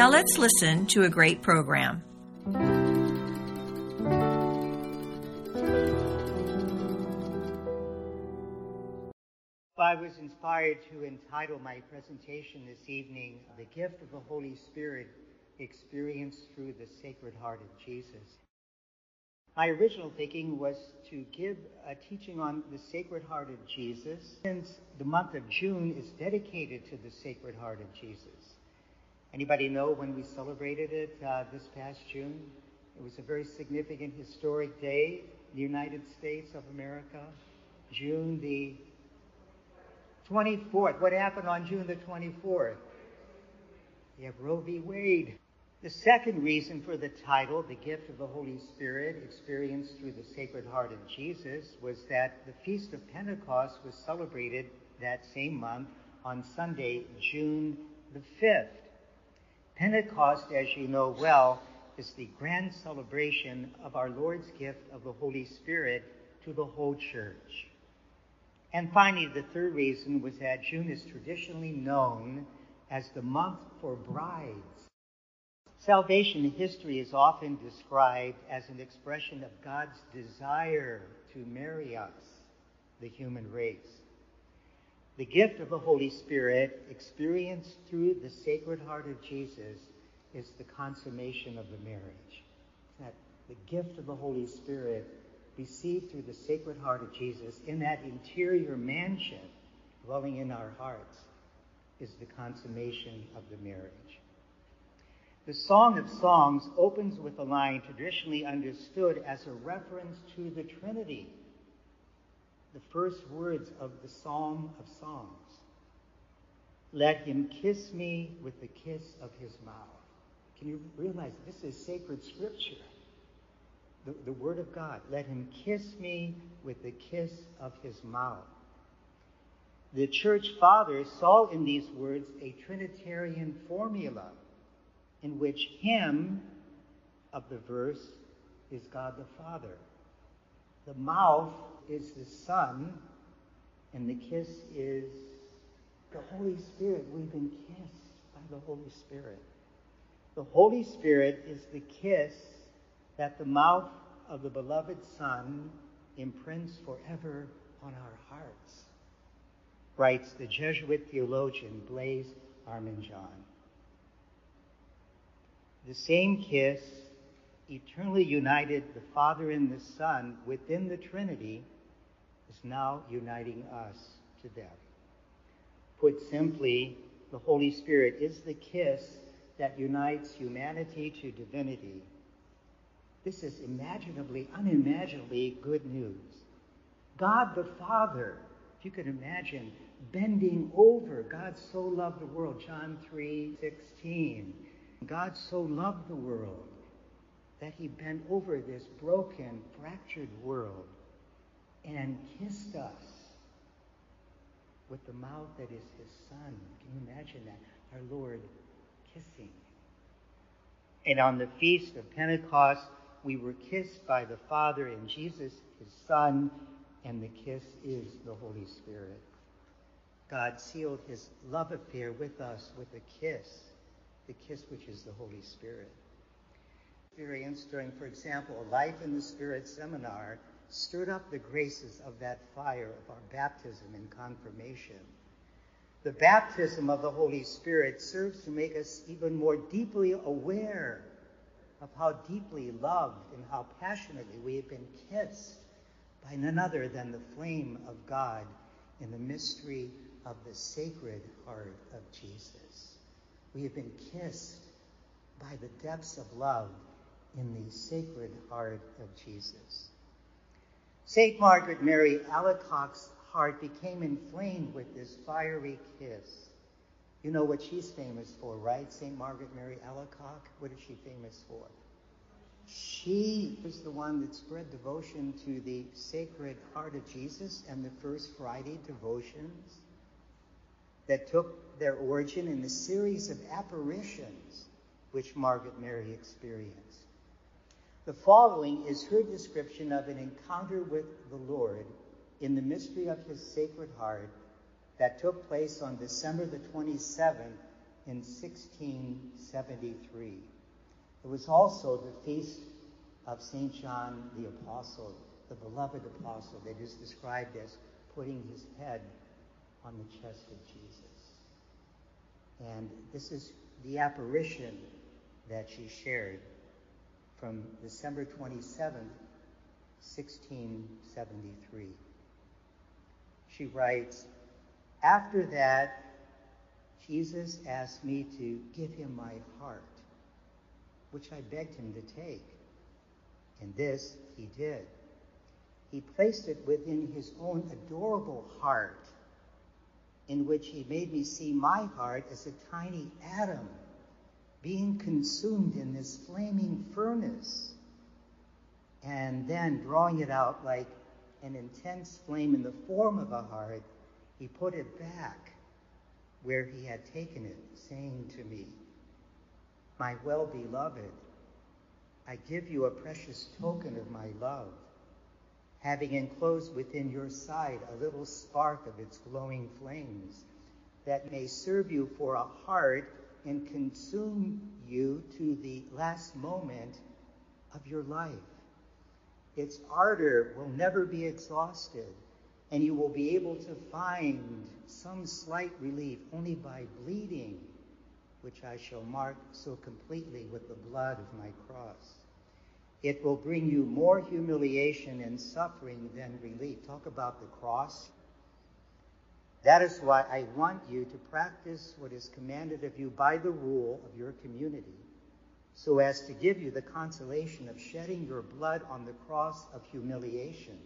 Now let's listen to a great program. I was inspired to entitle my presentation this evening, The Gift of the Holy Spirit experienced through the Sacred Heart of Jesus. My original thinking was to give a teaching on the Sacred Heart of Jesus, since the month of June is dedicated to the Sacred Heart of Jesus. Anybody know when we celebrated it uh, this past June? It was a very significant historic day in the United States of America. June the 24th. What happened on June the 24th? You have Roe v. Wade. The second reason for the title, The Gift of the Holy Spirit Experienced Through the Sacred Heart of Jesus, was that the Feast of Pentecost was celebrated that same month on Sunday, June the 5th. Pentecost, as you know well, is the grand celebration of our Lord's gift of the Holy Spirit to the whole church. And finally, the third reason was that June is traditionally known as the month for brides. Salvation history is often described as an expression of God's desire to marry us, the human race. The gift of the Holy Spirit, experienced through the Sacred Heart of Jesus, is the consummation of the marriage. That the gift of the Holy Spirit, received through the Sacred Heart of Jesus in that interior mansion dwelling in our hearts, is the consummation of the marriage. The Song of Songs opens with a line traditionally understood as a reference to the Trinity, the first words of the Psalm of Songs. Let him kiss me with the kiss of his mouth. Can you realize this is sacred scripture? The, the Word of God. Let him kiss me with the kiss of his mouth. The church fathers saw in these words a Trinitarian formula in which him of the verse is God the Father. The mouth is the Son, and the kiss is the Holy Spirit. We've been kissed by the Holy Spirit. The Holy Spirit is the kiss that the mouth of the beloved Son imprints forever on our hearts, writes the Jesuit theologian Blaise Arminjon. The same kiss eternally united the Father and the Son within the Trinity is now uniting us to them. Put simply, the Holy Spirit is the kiss that unites humanity to divinity. This is imaginably, unimaginably good news. God the Father, if you could imagine, bending over. God so loved the world, John 3 16 God so loved the world that he bent over this broken, fractured world and kissed us with the mouth that is his son. Can you imagine that? Our Lord kissing. And on the feast of Pentecost, we were kissed by the Father and Jesus, his Son, and the kiss is the Holy Spirit. God sealed his love affair with us with a kiss the kiss which is the Holy Spirit. Experience during, for example, a Life in the Spirit seminar stirred up the graces of that fire of our baptism and confirmation. The baptism of the Holy Spirit serves to make us even more deeply aware of how deeply loved and how passionately we have been kissed by none other than the flame of God in the mystery of the sacred heart of Jesus. We have been kissed by the depths of love in the sacred heart of Jesus. St. Margaret Mary Alacoque's heart became inflamed with this fiery kiss. You know what she's famous for, right? St. Margaret Mary Alacoque. What is she famous for? She was the one that spread devotion to the Sacred Heart of Jesus and the First Friday devotions that took their origin in the series of apparitions which Margaret Mary experienced. The following is her description of an encounter with the Lord in the mystery of his Sacred Heart that took place on December the 27th in 1673. It was also the feast of St. John the Apostle, the beloved apostle that is described as putting his head on the chest of Jesus. And this is the apparition that she shared from December 27, 1673. She writes, After that, Jesus asked me to give him my heart, which I begged him to take. And this he did. He placed it within his own adorable heart, in which he made me see my heart as a tiny atom being consumed in this flaming furnace, and then drawing it out like an intense flame in the form of a heart, he put it back where he had taken it, saying to me, My well beloved, I give you a precious token of my love, having enclosed within your side a little spark of its glowing flames, that may serve you for a heart and consume you to the last moment of your life. Its ardor will never be exhausted, and you will be able to find some slight relief only by bleeding, which I shall mark so completely with the blood of my cross. It will bring you more humiliation and suffering than relief. Talk about the cross. That is why I want you to practice what is commanded of you by the rule of your community, so as to give you the consolation of shedding your blood on the cross of humiliation.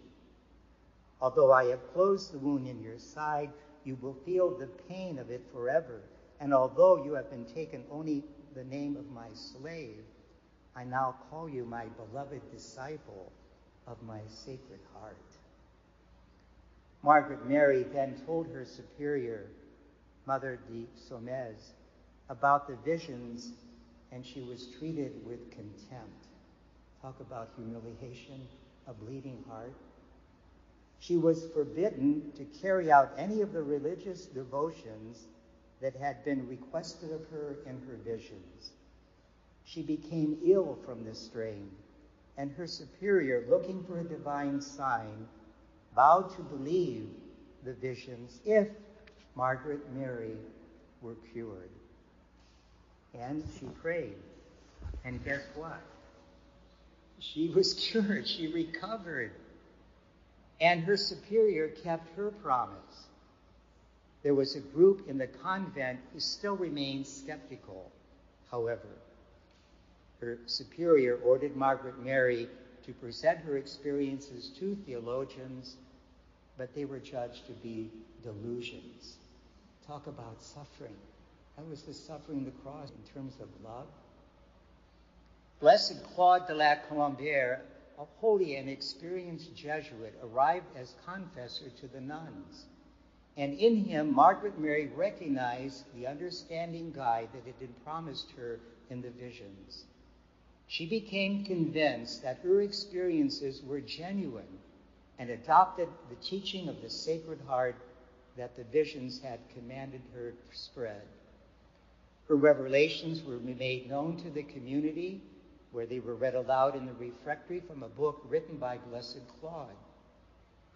Although I have closed the wound in your side, you will feel the pain of it forever. And although you have been taken only the name of my slave, I now call you my beloved disciple of my sacred heart. Margaret Mary then told her superior, Mother de Saumaise, about the visions, and she was treated with contempt. Talk about humiliation, a bleeding heart. She was forbidden to carry out any of the religious devotions that had been requested of her in her visions. She became ill from this strain, and her superior, looking for a divine sign, vowed to believe the visions if Margaret Mary were cured. And she prayed. And guess what? She was cured. She recovered. And her superior kept her promise. There was a group in the convent who still remained skeptical, however her superior ordered Margaret Mary to present her experiences to theologians, but they were judged to be delusions. Talk about suffering. That was the suffering the cross in terms of love. Blessed Claude de la Colombière, a holy and experienced Jesuit, arrived as confessor to the nuns. And in him, Margaret Mary recognized the understanding guide that had been promised her in the visions. She became convinced that her experiences were genuine and adopted the teaching of the Sacred Heart that the visions had commanded her to spread. Her revelations were made known to the community, where they were read aloud in the refectory from a book written by Blessed Claude.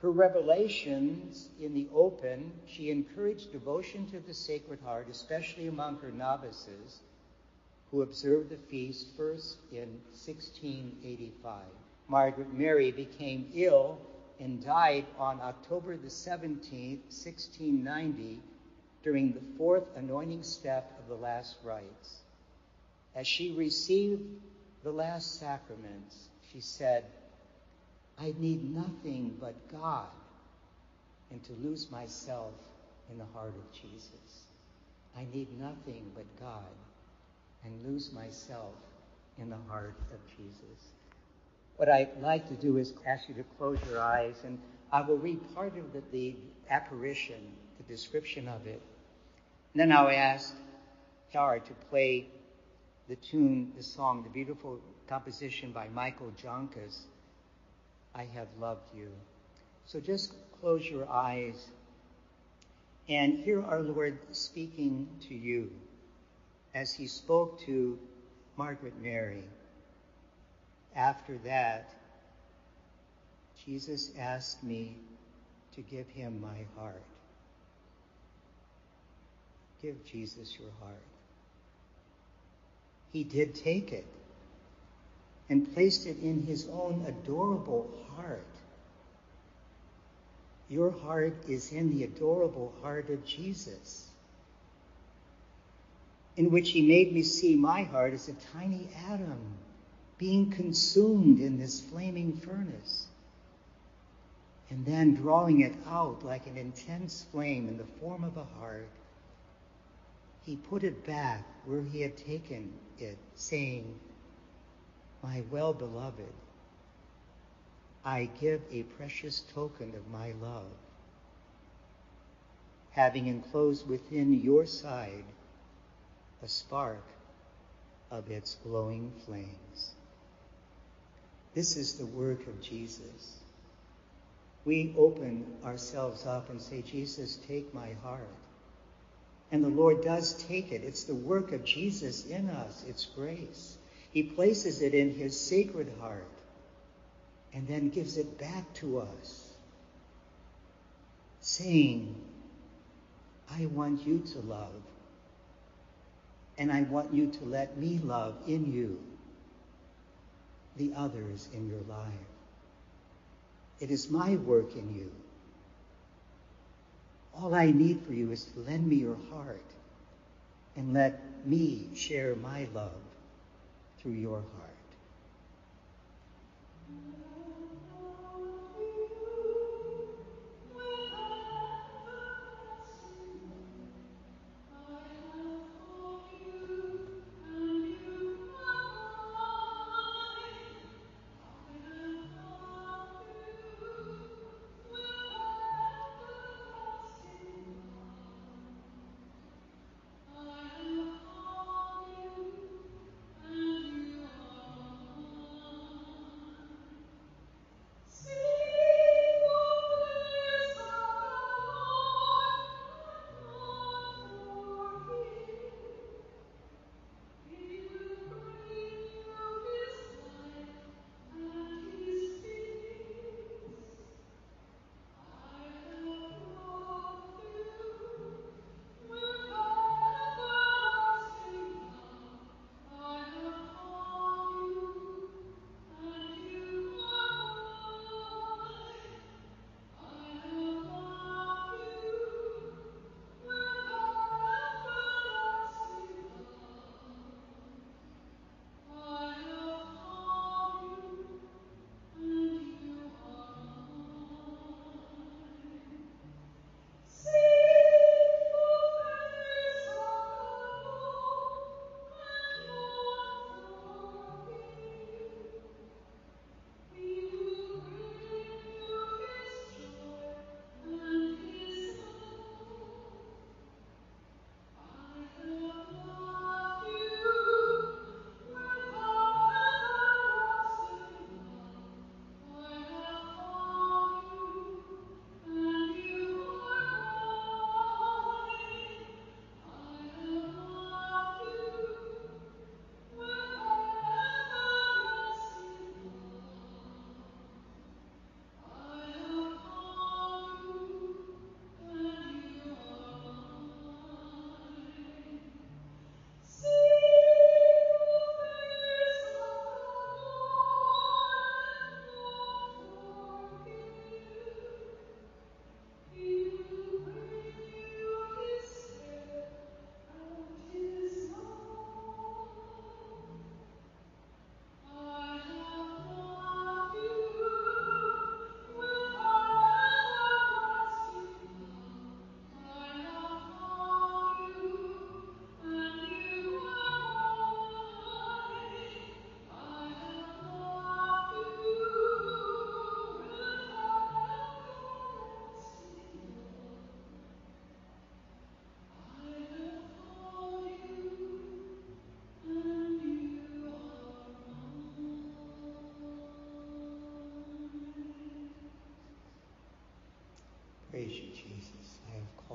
Her revelations in the open, she encouraged devotion to the Sacred Heart, especially among her novices, who observed the feast first in 1685. Margaret Mary became ill and died on October the 17th, 1690, during the fourth anointing step of the last rites. As she received the last sacraments, she said, I need nothing but God and to lose myself in the heart of Jesus. I need nothing but God and lose myself in the heart of Jesus. What I'd like to do is ask you to close your eyes, and I will read part of the, the apparition, the description of it. And then I'll ask Dar to play the tune, the song, the beautiful composition by Michael Joncas, I Have Loved You. So just close your eyes and hear our Lord speaking to you as he spoke to Margaret Mary. After that, Jesus asked me to give him my heart. Give Jesus your heart. He did take it and placed it in his own adorable heart. Your heart is in the adorable heart of Jesus, in which he made me see my heart as a tiny atom being consumed in this flaming furnace, and then drawing it out like an intense flame in the form of a heart. He put it back where he had taken it, saying, My well beloved, I give a precious token of my love, having enclosed within your side a spark of its glowing flames. This is the work of Jesus. We open ourselves up and say, Jesus, take my heart. And the Lord does take it. It's the work of Jesus in us, it's grace. He places it in his sacred heart and then gives it back to us, saying, I want you to love, and I want you to let me love in you the others in your life. It is my work in you. All I need for you is to lend me your heart and let me share my love through your heart.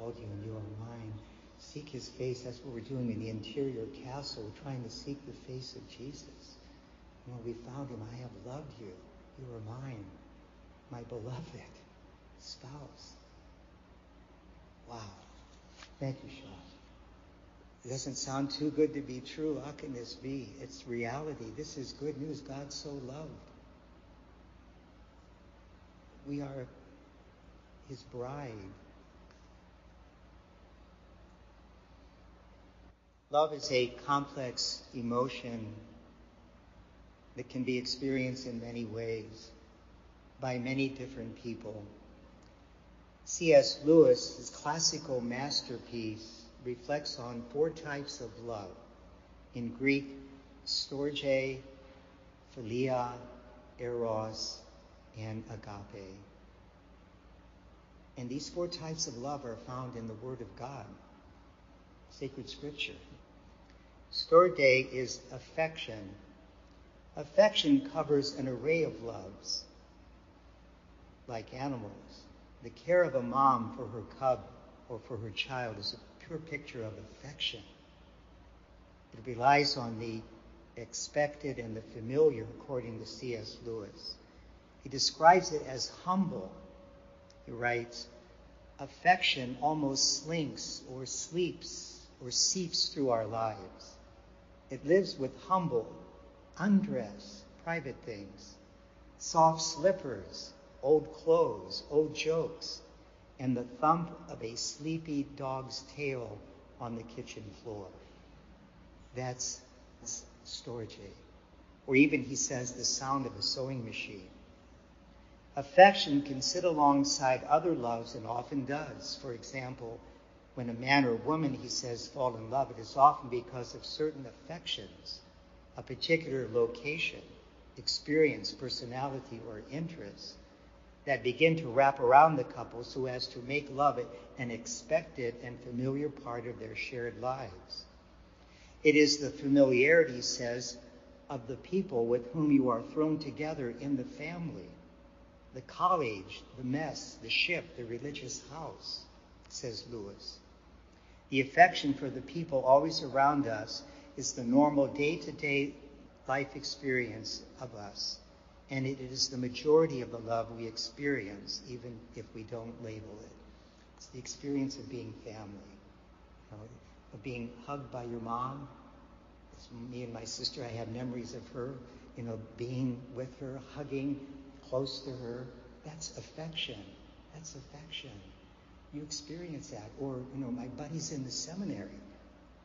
Called you and you are mine. Seek his face. That's what we're doing in the interior castle. We're trying to seek the face of Jesus. When we found him, I have loved you. You are mine, my beloved spouse. Wow. Thank you, Sean. It doesn't sound too good to be true. How can this be? It's reality. This is good news. God so loved. We are his bride. Love is a complex emotion that can be experienced in many ways by many different people. C.S. Lewis' classical masterpiece reflects on four types of love. In Greek, storge, philia, eros, and agape. And these four types of love are found in the Word of God, sacred scripture. Storge is affection. Affection covers an array of loves, like animals. The care of a mom for her cub or for her child is a pure picture of affection. It relies on the expected and the familiar, according to C.S. Lewis. He describes it as humble. He writes, affection almost slinks or sleeps or seeps through our lives. It lives with humble, undress, private things, soft slippers, old clothes, old jokes, and the thump of a sleepy dog's tail on the kitchen floor. That's storge. Or even, he says, the sound of a sewing machine. Affection can sit alongside other loves and often does. For example, when a man or woman, he says, fall in love, it is often because of certain affections, a particular location, experience, personality, or interest that begin to wrap around the couple so as to make love an expected and familiar part of their shared lives. It is the familiarity, says, of the people with whom you are thrown together in the family, the college, the mess, the ship, the religious house, says Lewis. The affection for the people always around us is the normal day to day life experience of us and it is the majority of the love we experience, even if we don't label it. It's the experience of being family, you know, of being hugged by your mom. It's me and my sister, I have memories of her, you know, being with her, hugging close to her. That's affection. That's affection. You experience that. Or, you know, my buddies in the seminary.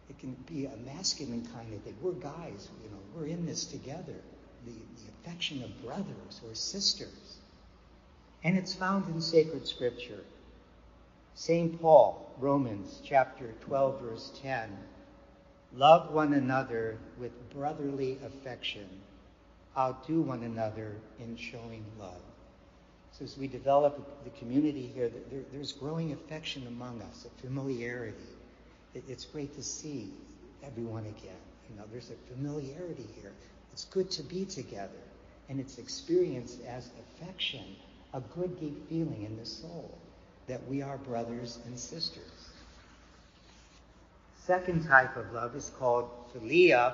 It can be a masculine kind of thing. We're guys, you know, we're in this together the, the affection of brothers or sisters. And it's found in sacred scripture. St. Paul, Romans chapter 12, verse 10. Love one another with brotherly affection. Outdo one another in showing love. So as we develop the community here, there, there's growing affection among us, a familiarity. It, it's great to see everyone again. You know, there's a familiarity here. It's good to be together, and it's experienced as affection, a good deep feeling in the soul that we are brothers and sisters. Second type of love is called philia.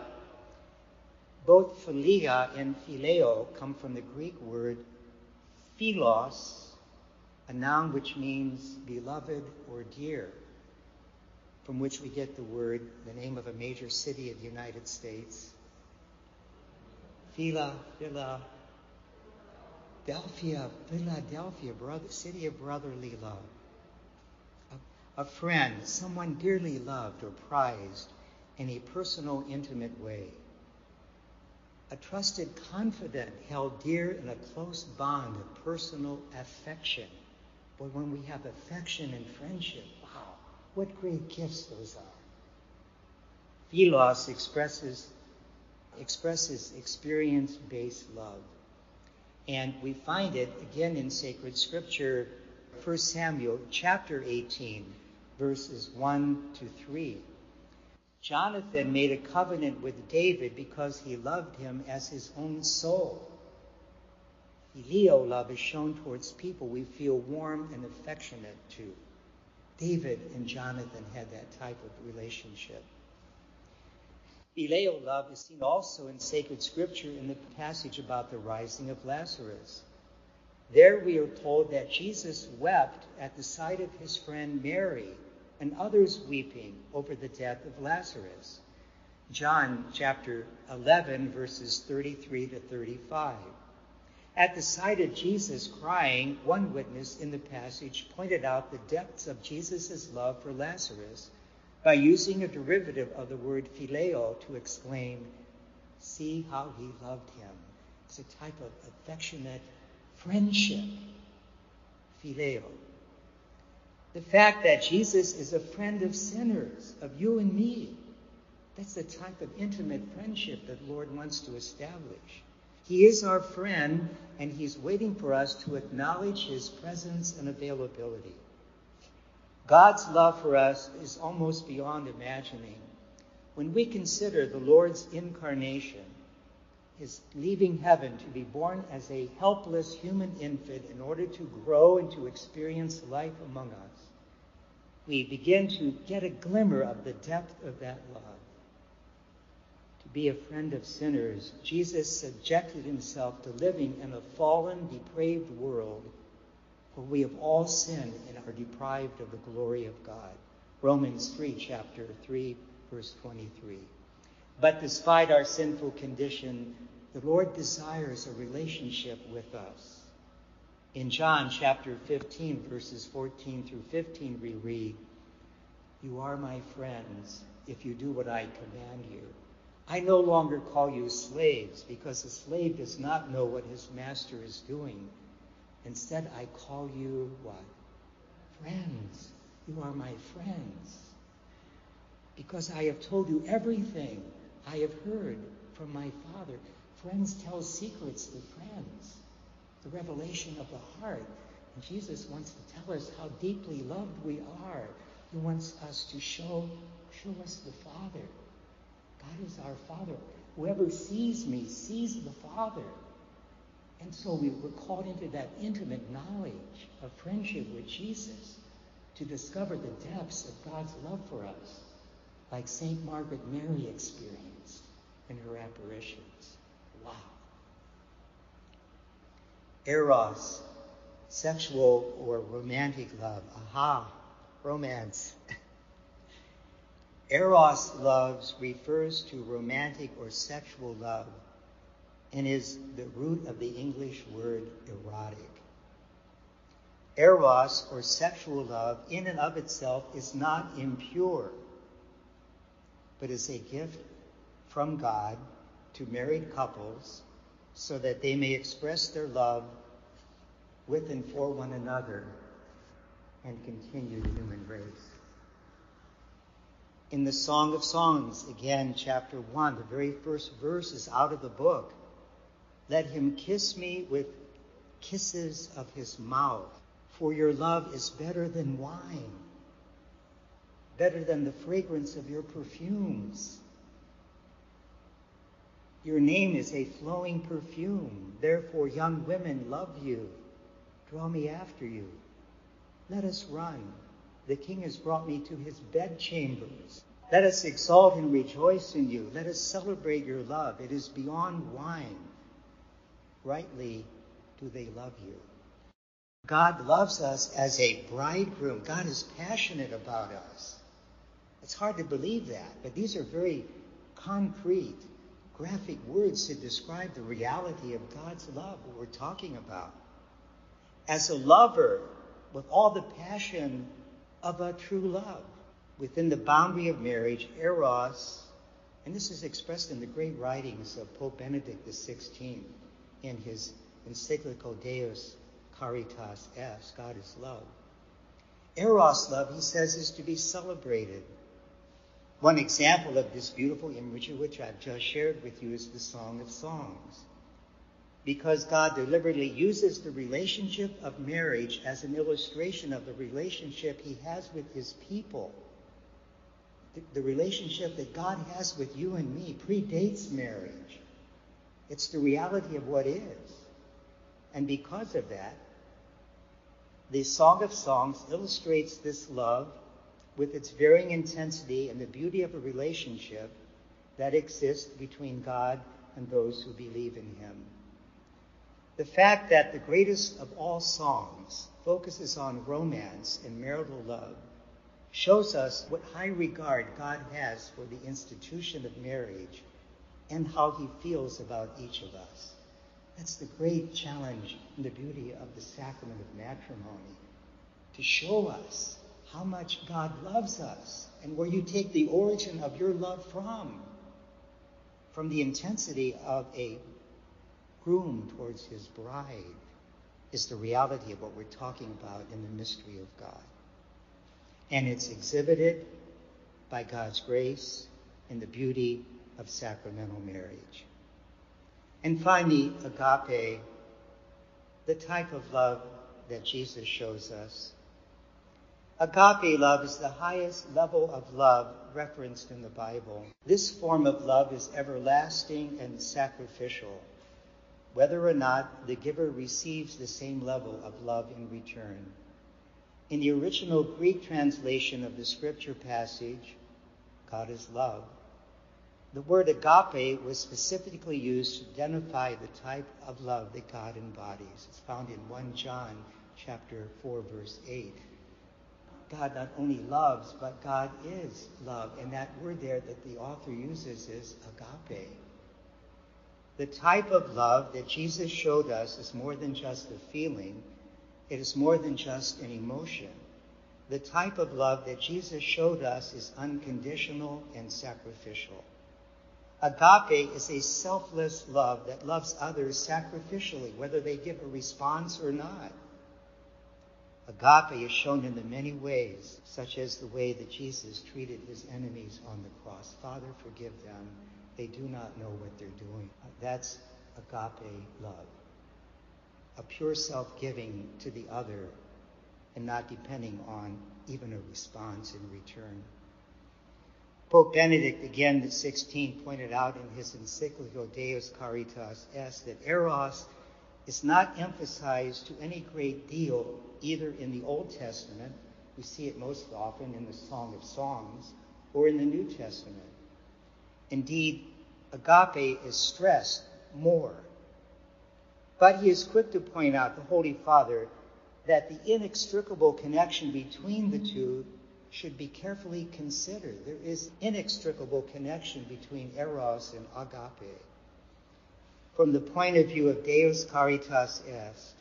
Both philia and phileo come from the Greek word philos, a noun which means beloved or dear, from which we get the word, the name of a major city of the United States, Phila, Phila, Philadelphia, Philadelphia, brother, city of brotherly love. A, a friend, someone dearly loved or prized in a personal, intimate way. A trusted confidant held dear in a close bond of personal affection. But when we have affection and friendship, wow, what great gifts those are. Philos expresses expresses experience based love. And we find it again in sacred scripture, 1 Samuel chapter 18, verses 1 to 3. Jonathan made a covenant with David because he loved him as his own soul. Phileo love is shown towards people we feel warm and affectionate to. David and Jonathan had that type of relationship. Phileo love is seen also in sacred scripture in the passage about the rising of Lazarus. There we are told that Jesus wept at the sight of his friend Mary and others weeping over the death of Lazarus. John chapter 11, verses 33 to 35. At the sight of Jesus crying, one witness in the passage pointed out the depths of Jesus' love for Lazarus by using a derivative of the word phileo to exclaim, See how he loved him. It's a type of affectionate friendship, phileo. The fact that Jesus is a friend of sinners, of you and me, that's the type of intimate friendship that Lord wants to establish. He is our friend, and He's waiting for us to acknowledge His presence and availability. God's love for us is almost beyond imagining. When we consider the Lord's incarnation, His leaving heaven to be born as a helpless human infant in order to grow and to experience life among us, we begin to get a glimmer of the depth of that love To be a friend of sinners, Jesus subjected himself to living in a fallen, depraved world where we have all sinned and are deprived of the glory of God. Romans 3, chapter 3, verse 23. But despite our sinful condition, the Lord desires a relationship with us. In John chapter 15, verses 14 through 15, we read, You are my friends if you do what I command you. I no longer call you slaves because a slave does not know what his master is doing. Instead, I call you what? Friends. You are my friends. Because I have told you everything I have heard from my Father. Friends tell secrets to friends. The revelation of the heart. And Jesus wants to tell us how deeply loved we are. He wants us to show, show us the Father. God is our Father. Whoever sees me sees the Father. And so we were called into that intimate knowledge of friendship with Jesus to discover the depths of God's love for us, like St. Margaret Mary experienced in her apparitions. Wow. Eros, sexual or romantic love. Aha, romance. Eros loves refers to romantic or sexual love and is the root of the English word erotic. Eros or sexual love in and of itself is not impure, but is a gift from God to married couples so that they may express their love with and for one another and continue the human race in the Song of Songs, again, chapter 1, the very first verse is out of the book. Let him kiss me with kisses of his mouth, for your love is better than wine, better than the fragrance of your perfumes. Your name is a flowing perfume, therefore, young women love you. Draw me after you. Let us run the king has brought me to his bedchambers. Let us exalt and rejoice in you. Let us celebrate your love. It is beyond wine. Rightly do they love you. God loves us as a bridegroom. God is passionate about us. It's hard to believe that, but these are very concrete, graphic words to describe the reality of God's love, what we're talking about. As a lover, with all the passion of a true love. Within the boundary of marriage, eros, and this is expressed in the great writings of Pope Benedict XVI in his encyclical Deus Caritas Est, God is love. Eros love, he says, is to be celebrated. One example of this beautiful imagery, which I've just shared with you, is the Song of Songs because God deliberately uses the relationship of marriage as an illustration of the relationship he has with his people. The, relationship that God has with you and me predates marriage. It's the reality of what is. And because of that, the Song of Songs illustrates this love with its varying intensity and the beauty of a relationship that exists between God and those who believe in Him. The fact that the greatest of all songs focuses on romance and marital love shows us what high regard God has for the institution of marriage and how He feels about each of us. That's the great challenge and the beauty of the sacrament of matrimony to show us how much God loves us and where you take the origin of your love from. From the intensity of a groom towards his bride is the reality of what we're talking about in the mystery of God. And it's exhibited by God's grace in the beauty of sacramental marriage. And finally, agape, the type of love that Jesus shows us. Agape love is the highest level of love referenced in the Bible. This form of love is everlasting and sacrificial, whether or not the giver receives the same level of love in return. In the original Greek translation of the scripture passage, God is love, the word agape was specifically used to identify the type of love that God embodies. It's found in 1 John chapter 4 verse 8. God not only loves, but God is love. And that word there that the author uses is agape. The type of love that Jesus showed us is more than just a feeling. It is more than just an emotion. The type of love that Jesus showed us is unconditional and sacrificial. Agape is a selfless love that loves others sacrificially, whether they give a response or not. Agape is shown in the many ways, such as the way that Jesus treated his enemies on the cross. Father, forgive them. They do not know what they're doing. Uh, that's agape love. A pure self-giving to the other and not depending on even a response in return. Pope Benedict, again, the 16th, pointed out in his encyclical Deus Caritas Est that Eros is not emphasized to any great deal either in the Old Testament, we see it most often in the Song of Songs, or in the New Testament. Indeed, agape is stressed more. But he is quick to point out, the Holy Father, that the inextricable connection between the two should be carefully considered. There is inextricable connection between eros and agape. From the point of view of Deus Caritas Est,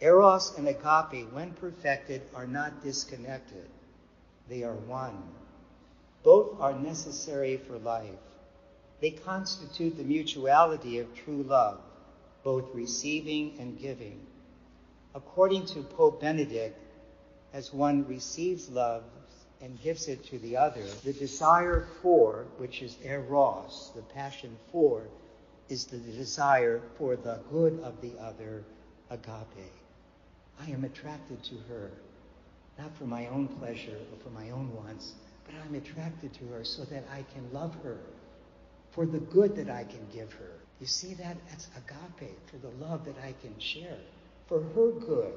eros and agape, when perfected, are not disconnected. They are one. Both are necessary for life. They constitute the mutuality of true love, both receiving and giving. According to Pope Benedict, as one receives love, and gives it to the other. The desire for, which is eros, the passion for, is the desire for the good of the other, agape. I am attracted to her, not for my own pleasure or for my own wants, but I'm attracted to her so that I can love her for the good that I can give her. You see that? That's agape, for the love that I can share, for her good,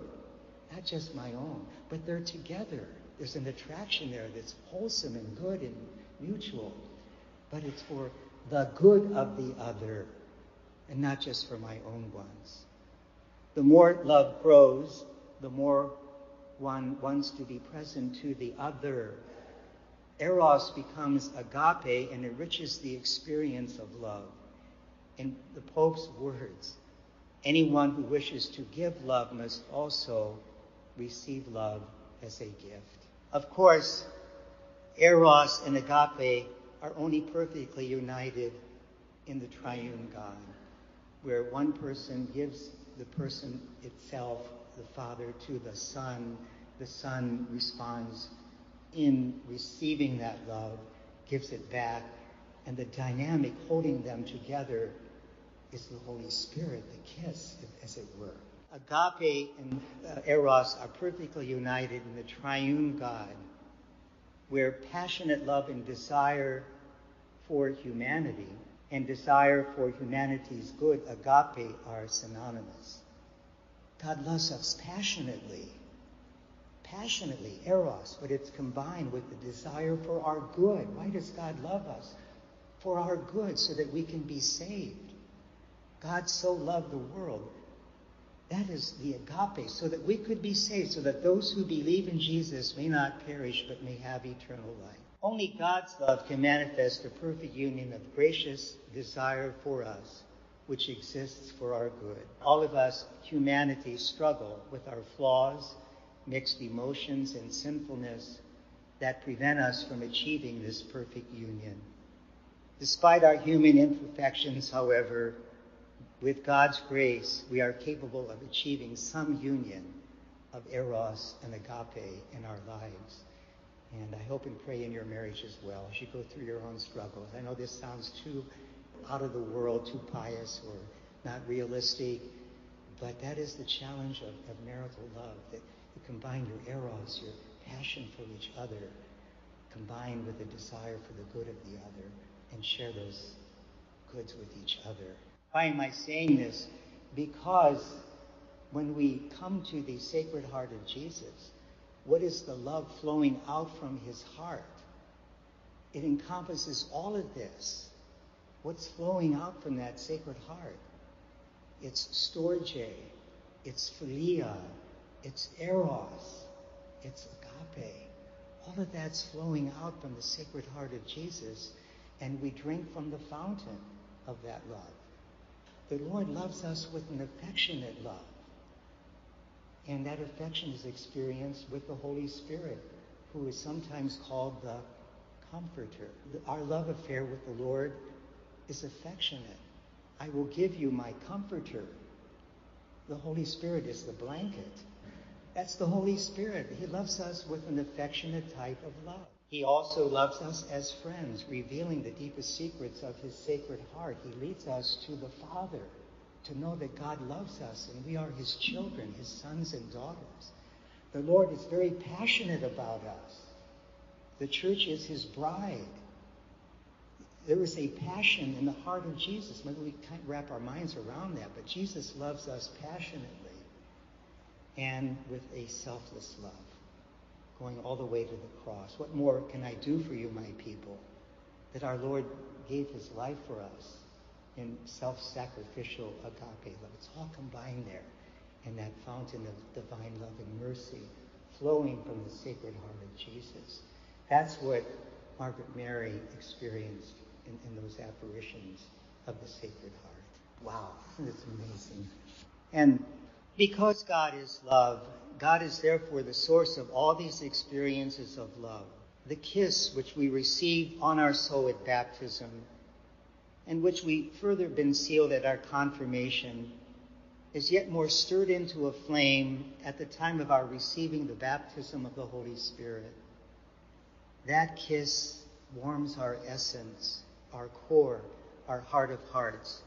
not just my own, but they're together. There's an attraction there that's wholesome and good and mutual, but it's for the good of the other and not just for my own ones. The more love grows, the more one wants to be present to the other. Eros becomes agape and enriches the experience of love. In the Pope's words, anyone who wishes to give love must also receive love as a gift. Of course, Eros and agape are only perfectly united in the triune God, where one person gives the person itself, the Father, to the Son. The Son responds in receiving that love, gives it back, and the dynamic holding them together is the Holy Spirit, the kiss, as it were. Agape and uh, Eros are perfectly united in the triune God, where passionate love and desire for humanity and desire for humanity's good, agape, are synonymous. God loves us passionately. Passionately, eros, but it's combined with the desire for our good. Why does God love us? For our good, so that we can be saved. God so loved the world. That is the agape, so that we could be saved, so that those who believe in Jesus may not perish, but may have eternal life. Only God's love can manifest a perfect union of gracious desire for us which exists for our good. All of us, humanity, struggle with our flaws, mixed emotions, and sinfulness that prevent us from achieving this perfect union. Despite our human imperfections, however, with God's grace, we are capable of achieving some union of eros and agape in our lives. And I hope and pray in your marriage as well as you go through your own struggles. I know this sounds too out of the world, too pious or not realistic. But that is the challenge of, of marital love, that you combine your eros, your passion for each other, combined with a desire for the good of the other, and share those goods with each other. Why am I saying this? Because when we come to the Sacred Heart of Jesus, what is the love flowing out from his heart? It encompasses all of this. What's flowing out from that sacred heart? It's storge, it's philia, it's eros, it's agape. All of that's flowing out from the sacred heart of Jesus, and we drink from the fountain of that love. The Lord loves us with an affectionate love. And that affection is experienced with the Holy Spirit, who is sometimes called the Comforter. Our love affair with the Lord is affectionate. I will give you my comforter. The Holy Spirit is the blanket. That's the Holy Spirit. He loves us with an affectionate type of love. He also loves us as friends, revealing the deepest secrets of his sacred heart. He leads us to the Father to know that God loves us and we are his children, his sons and daughters. The Lord is very passionate about us. The church is his bride there is a passion in the heart of Jesus. Maybe we can't wrap our minds around that, but Jesus loves us passionately and with a selfless love, going all the way to the cross. What more can I do for you, my people? That our Lord gave his life for us in self-sacrificial agape love. It's all combined there in that fountain of divine love and mercy flowing from the sacred heart of Jesus. That's what Margaret Mary experienced in, in those apparitions of the Sacred Heart. Wow, that's amazing. And because God is love, God is therefore the source of all these experiences of love. The kiss which we receive on our soul at baptism, and which we further been sealed at our confirmation, is yet more stirred into a flame at the time of our receiving the baptism of the Holy Spirit. That kiss warms our essence our core, our heart of hearts.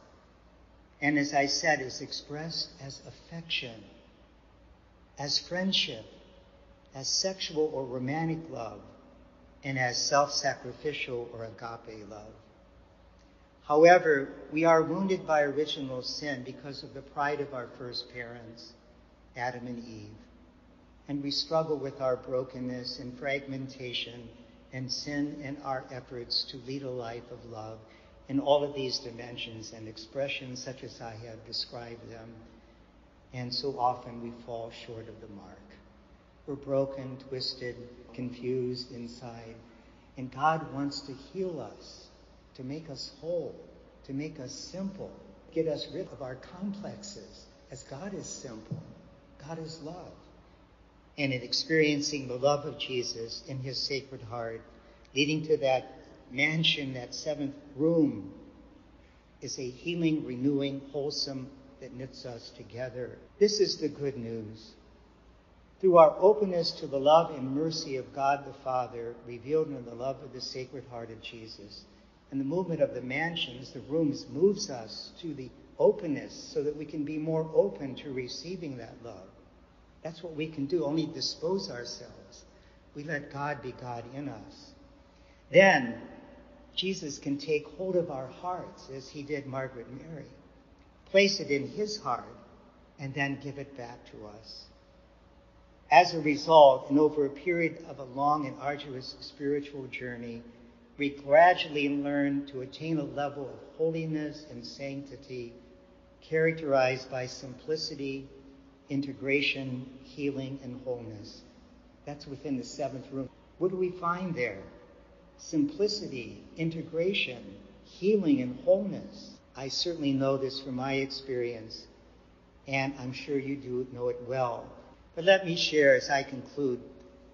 And as I said, is expressed as affection, as friendship, as sexual or romantic love, and as self-sacrificial or agape love. However, we are wounded by original sin because of the pride of our first parents, Adam and Eve. And we struggle with our brokenness and fragmentation and sin in our efforts to lead a life of love in all of these dimensions and expressions such as I have described them. And so often we fall short of the mark. We're broken, twisted, confused inside. And God wants to heal us, to make us whole, to make us simple, get us rid of our complexes, as God is simple. God is love and in experiencing the love of Jesus in his sacred heart, leading to that mansion, that seventh room, is a healing, renewing, wholesome that knits us together. This is the good news. Through our openness to the love and mercy of God the Father, revealed in the love of the Sacred Heart of Jesus, and the movement of the mansions, the rooms, moves us to the openness so that we can be more open to receiving that love. That's what we can do, only dispose ourselves. We let God be God in us. Then Jesus can take hold of our hearts as he did Margaret Mary, place it in his heart, and then give it back to us. As a result, and over a period of a long and arduous spiritual journey, we gradually learn to attain a level of holiness and sanctity characterized by simplicity, integration, healing, and wholeness. That's within the seventh room. What do we find there? Simplicity, integration, healing, and wholeness. I certainly know this from my experience, and I'm sure you do know it well. But let me share as I conclude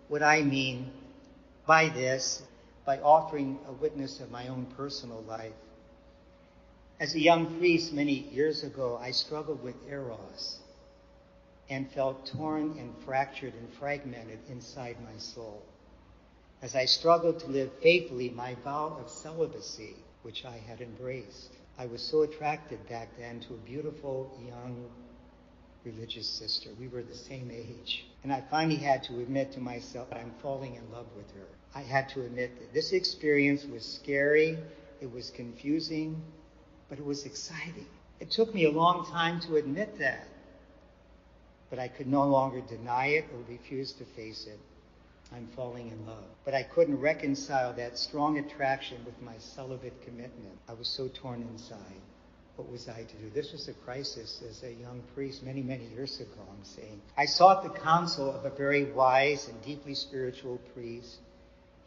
what I mean by this by offering a witness of my own personal life. As a young priest many years ago, I struggled with eros and felt torn and fractured and fragmented inside my soul. As I struggled to live faithfully my vow of celibacy, which I had embraced, I was so attracted back then to a beautiful young religious sister. We were the same age. And I finally had to admit to myself that I'm falling in love with her. I had to admit that this experience was scary, it was confusing, but it was exciting. It took me a long time to admit that, but I could no longer deny it or refuse to face it. I'm falling in love. But I couldn't reconcile that strong attraction with my celibate commitment. I was so torn inside. What was I to do? This was a crisis as a young priest many, many years ago, I'm saying. I sought the counsel of a very wise and deeply spiritual priest.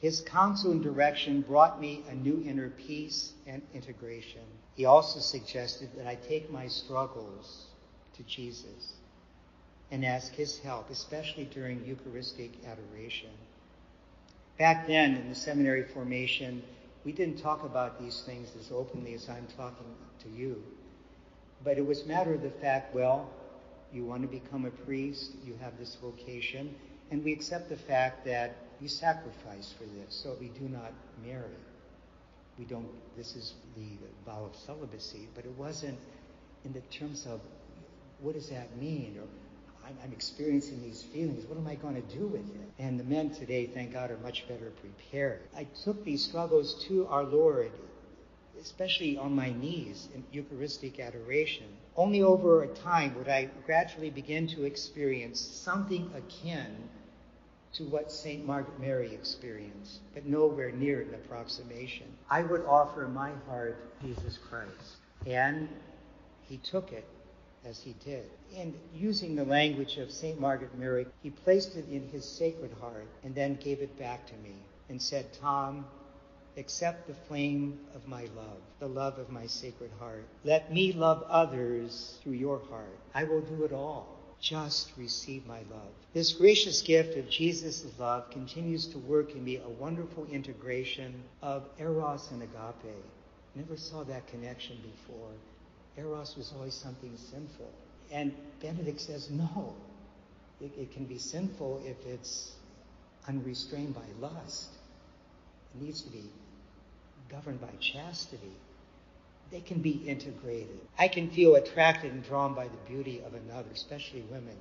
His counsel and direction brought me a new inner peace and integration. He also suggested that I take my struggles to Jesus and ask his help, especially during Eucharistic adoration. Back then, in the seminary formation, we didn't talk about these things as openly as I'm talking to you. But it was a matter of the fact, well, you want to become a priest, you have this vocation, and we accept the fact that you sacrifice for this, so we do not marry. We don't, this is the vow of celibacy, but it wasn't in the terms of what does that mean, or I'm, I'm experiencing these feelings. What am I going to do with it? And the men today, thank God, are much better prepared. I took these struggles to our Lord, especially on my knees in Eucharistic adoration. Only over a time would I gradually begin to experience something akin to what St. Margaret Mary experienced, but nowhere near an approximation. I would offer my heart Jesus Christ, and he took it as he did. And using the language of St. Margaret Mary, he placed it in his sacred heart and then gave it back to me and said, Tom, accept the flame of my love, the love of my sacred heart. Let me love others through your heart. I will do it all. Just receive my love. This gracious gift of Jesus' love continues to work in me a wonderful integration of eros and agape. Never saw that connection before. Eros was always something sinful. And Benedict says, no, it, it, can be sinful if it's unrestrained by lust. It needs to be governed by chastity. They can be integrated. I can feel attracted and drawn by the beauty of another, especially women.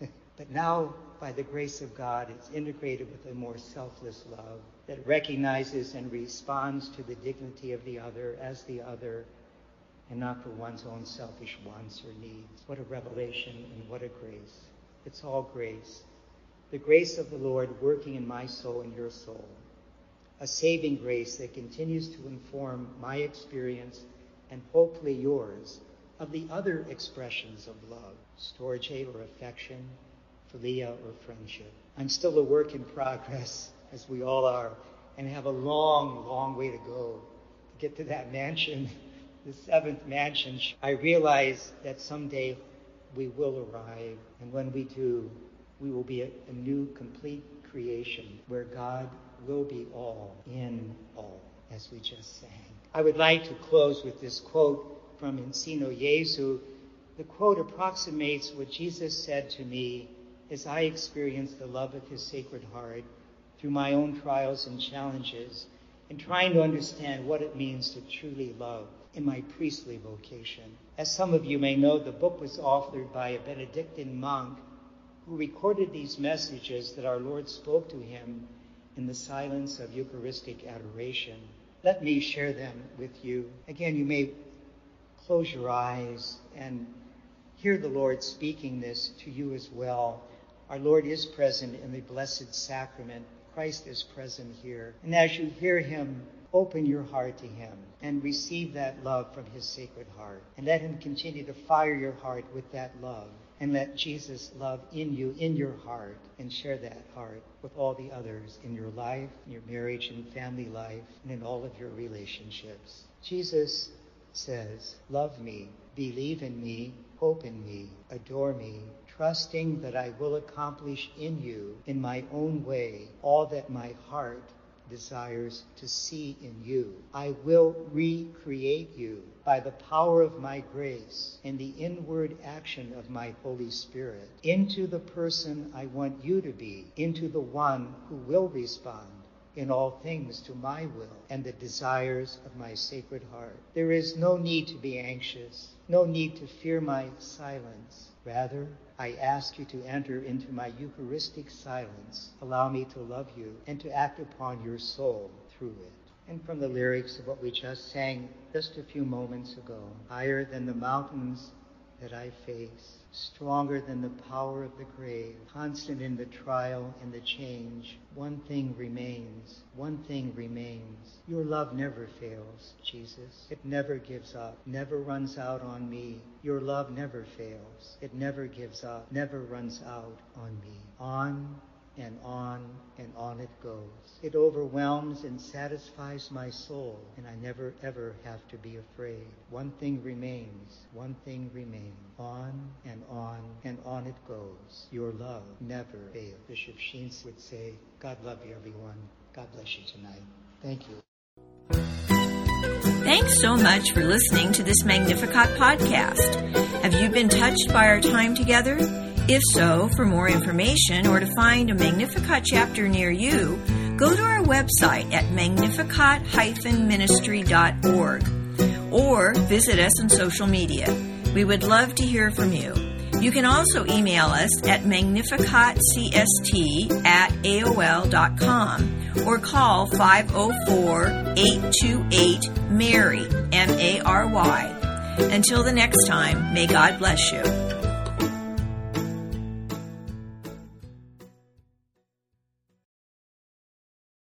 but now, by the grace of God, it's integrated with a more selfless love that recognizes and responds to the dignity of the other as the other and not for one's own selfish wants or needs. What a revelation and what a grace. It's all grace. The grace of the Lord working in my soul and your soul. A saving grace that continues to inform my experience and hopefully yours of the other expressions of love, storge or affection, philia or friendship. I'm still a work in progress, as we all are, and have a long, long way to go to get to that mansion the seventh mansion, I realize that someday we will arrive, and when we do, we will be a, a new, complete creation where God will be all in all, as we just sang. I would like to close with this quote from In Sinu Jesu. The quote approximates what Jesus said to me as I experienced the love of his sacred heart through my own trials and challenges in trying to understand what it means to truly love in my priestly vocation. As some of you may know, the book was authored by a Benedictine monk who recorded these messages that our Lord spoke to him in the silence of Eucharistic adoration. Let me share them with you. Again, you may close your eyes and Hear the Lord speaking this to you as well. Our Lord is present in the Blessed Sacrament. Christ is present here. And as you hear him, open your heart to him and receive that love from his sacred heart. And let him continue to fire your heart with that love. And let Jesus love in you, in your heart, and share that heart with all the others in your life, in your marriage and family life, and in all of your relationships. Jesus says, Love me, believe in me, hope in me, adore me, trusting that I will accomplish in you, in my own way, all that my heart desires to see in you. I will recreate you by the power of my grace and the inward action of my Holy Spirit into the person I want you to be, into the one who will respond in all things to my will and the desires of my sacred heart. There is no need to be anxious, no need to fear my silence. Rather, I ask you to enter into my Eucharistic silence. Allow me to love you and to act upon your soul through it. And from the lyrics of what we just sang just a few moments ago, higher than the mountains that I face, stronger than the power of the grave, constant in the trial and the change. One thing remains, one thing remains. Your love never fails, Jesus. It never gives up, never runs out on me. Your love never fails. It never gives up, never runs out on me. On and on and on it goes. It overwhelms and satisfies my soul, and I never ever have to be afraid. One thing remains, one thing remains. On and on and on it goes. Your love never fails. Bishop Sheens would say, God love you, everyone. God bless you tonight. Thank you. Thanks so much for listening to this Magnificat podcast. Have you been touched by our time together? If so, for more information or to find a Magnificat chapter near you, go to our website at magnificat-ministry.org or visit us on social media. We would love to hear from you. You can also email us at magnificatcst at aol.com or call 504-828-MARY, M-A-R-Y. Until the next time, may God bless you.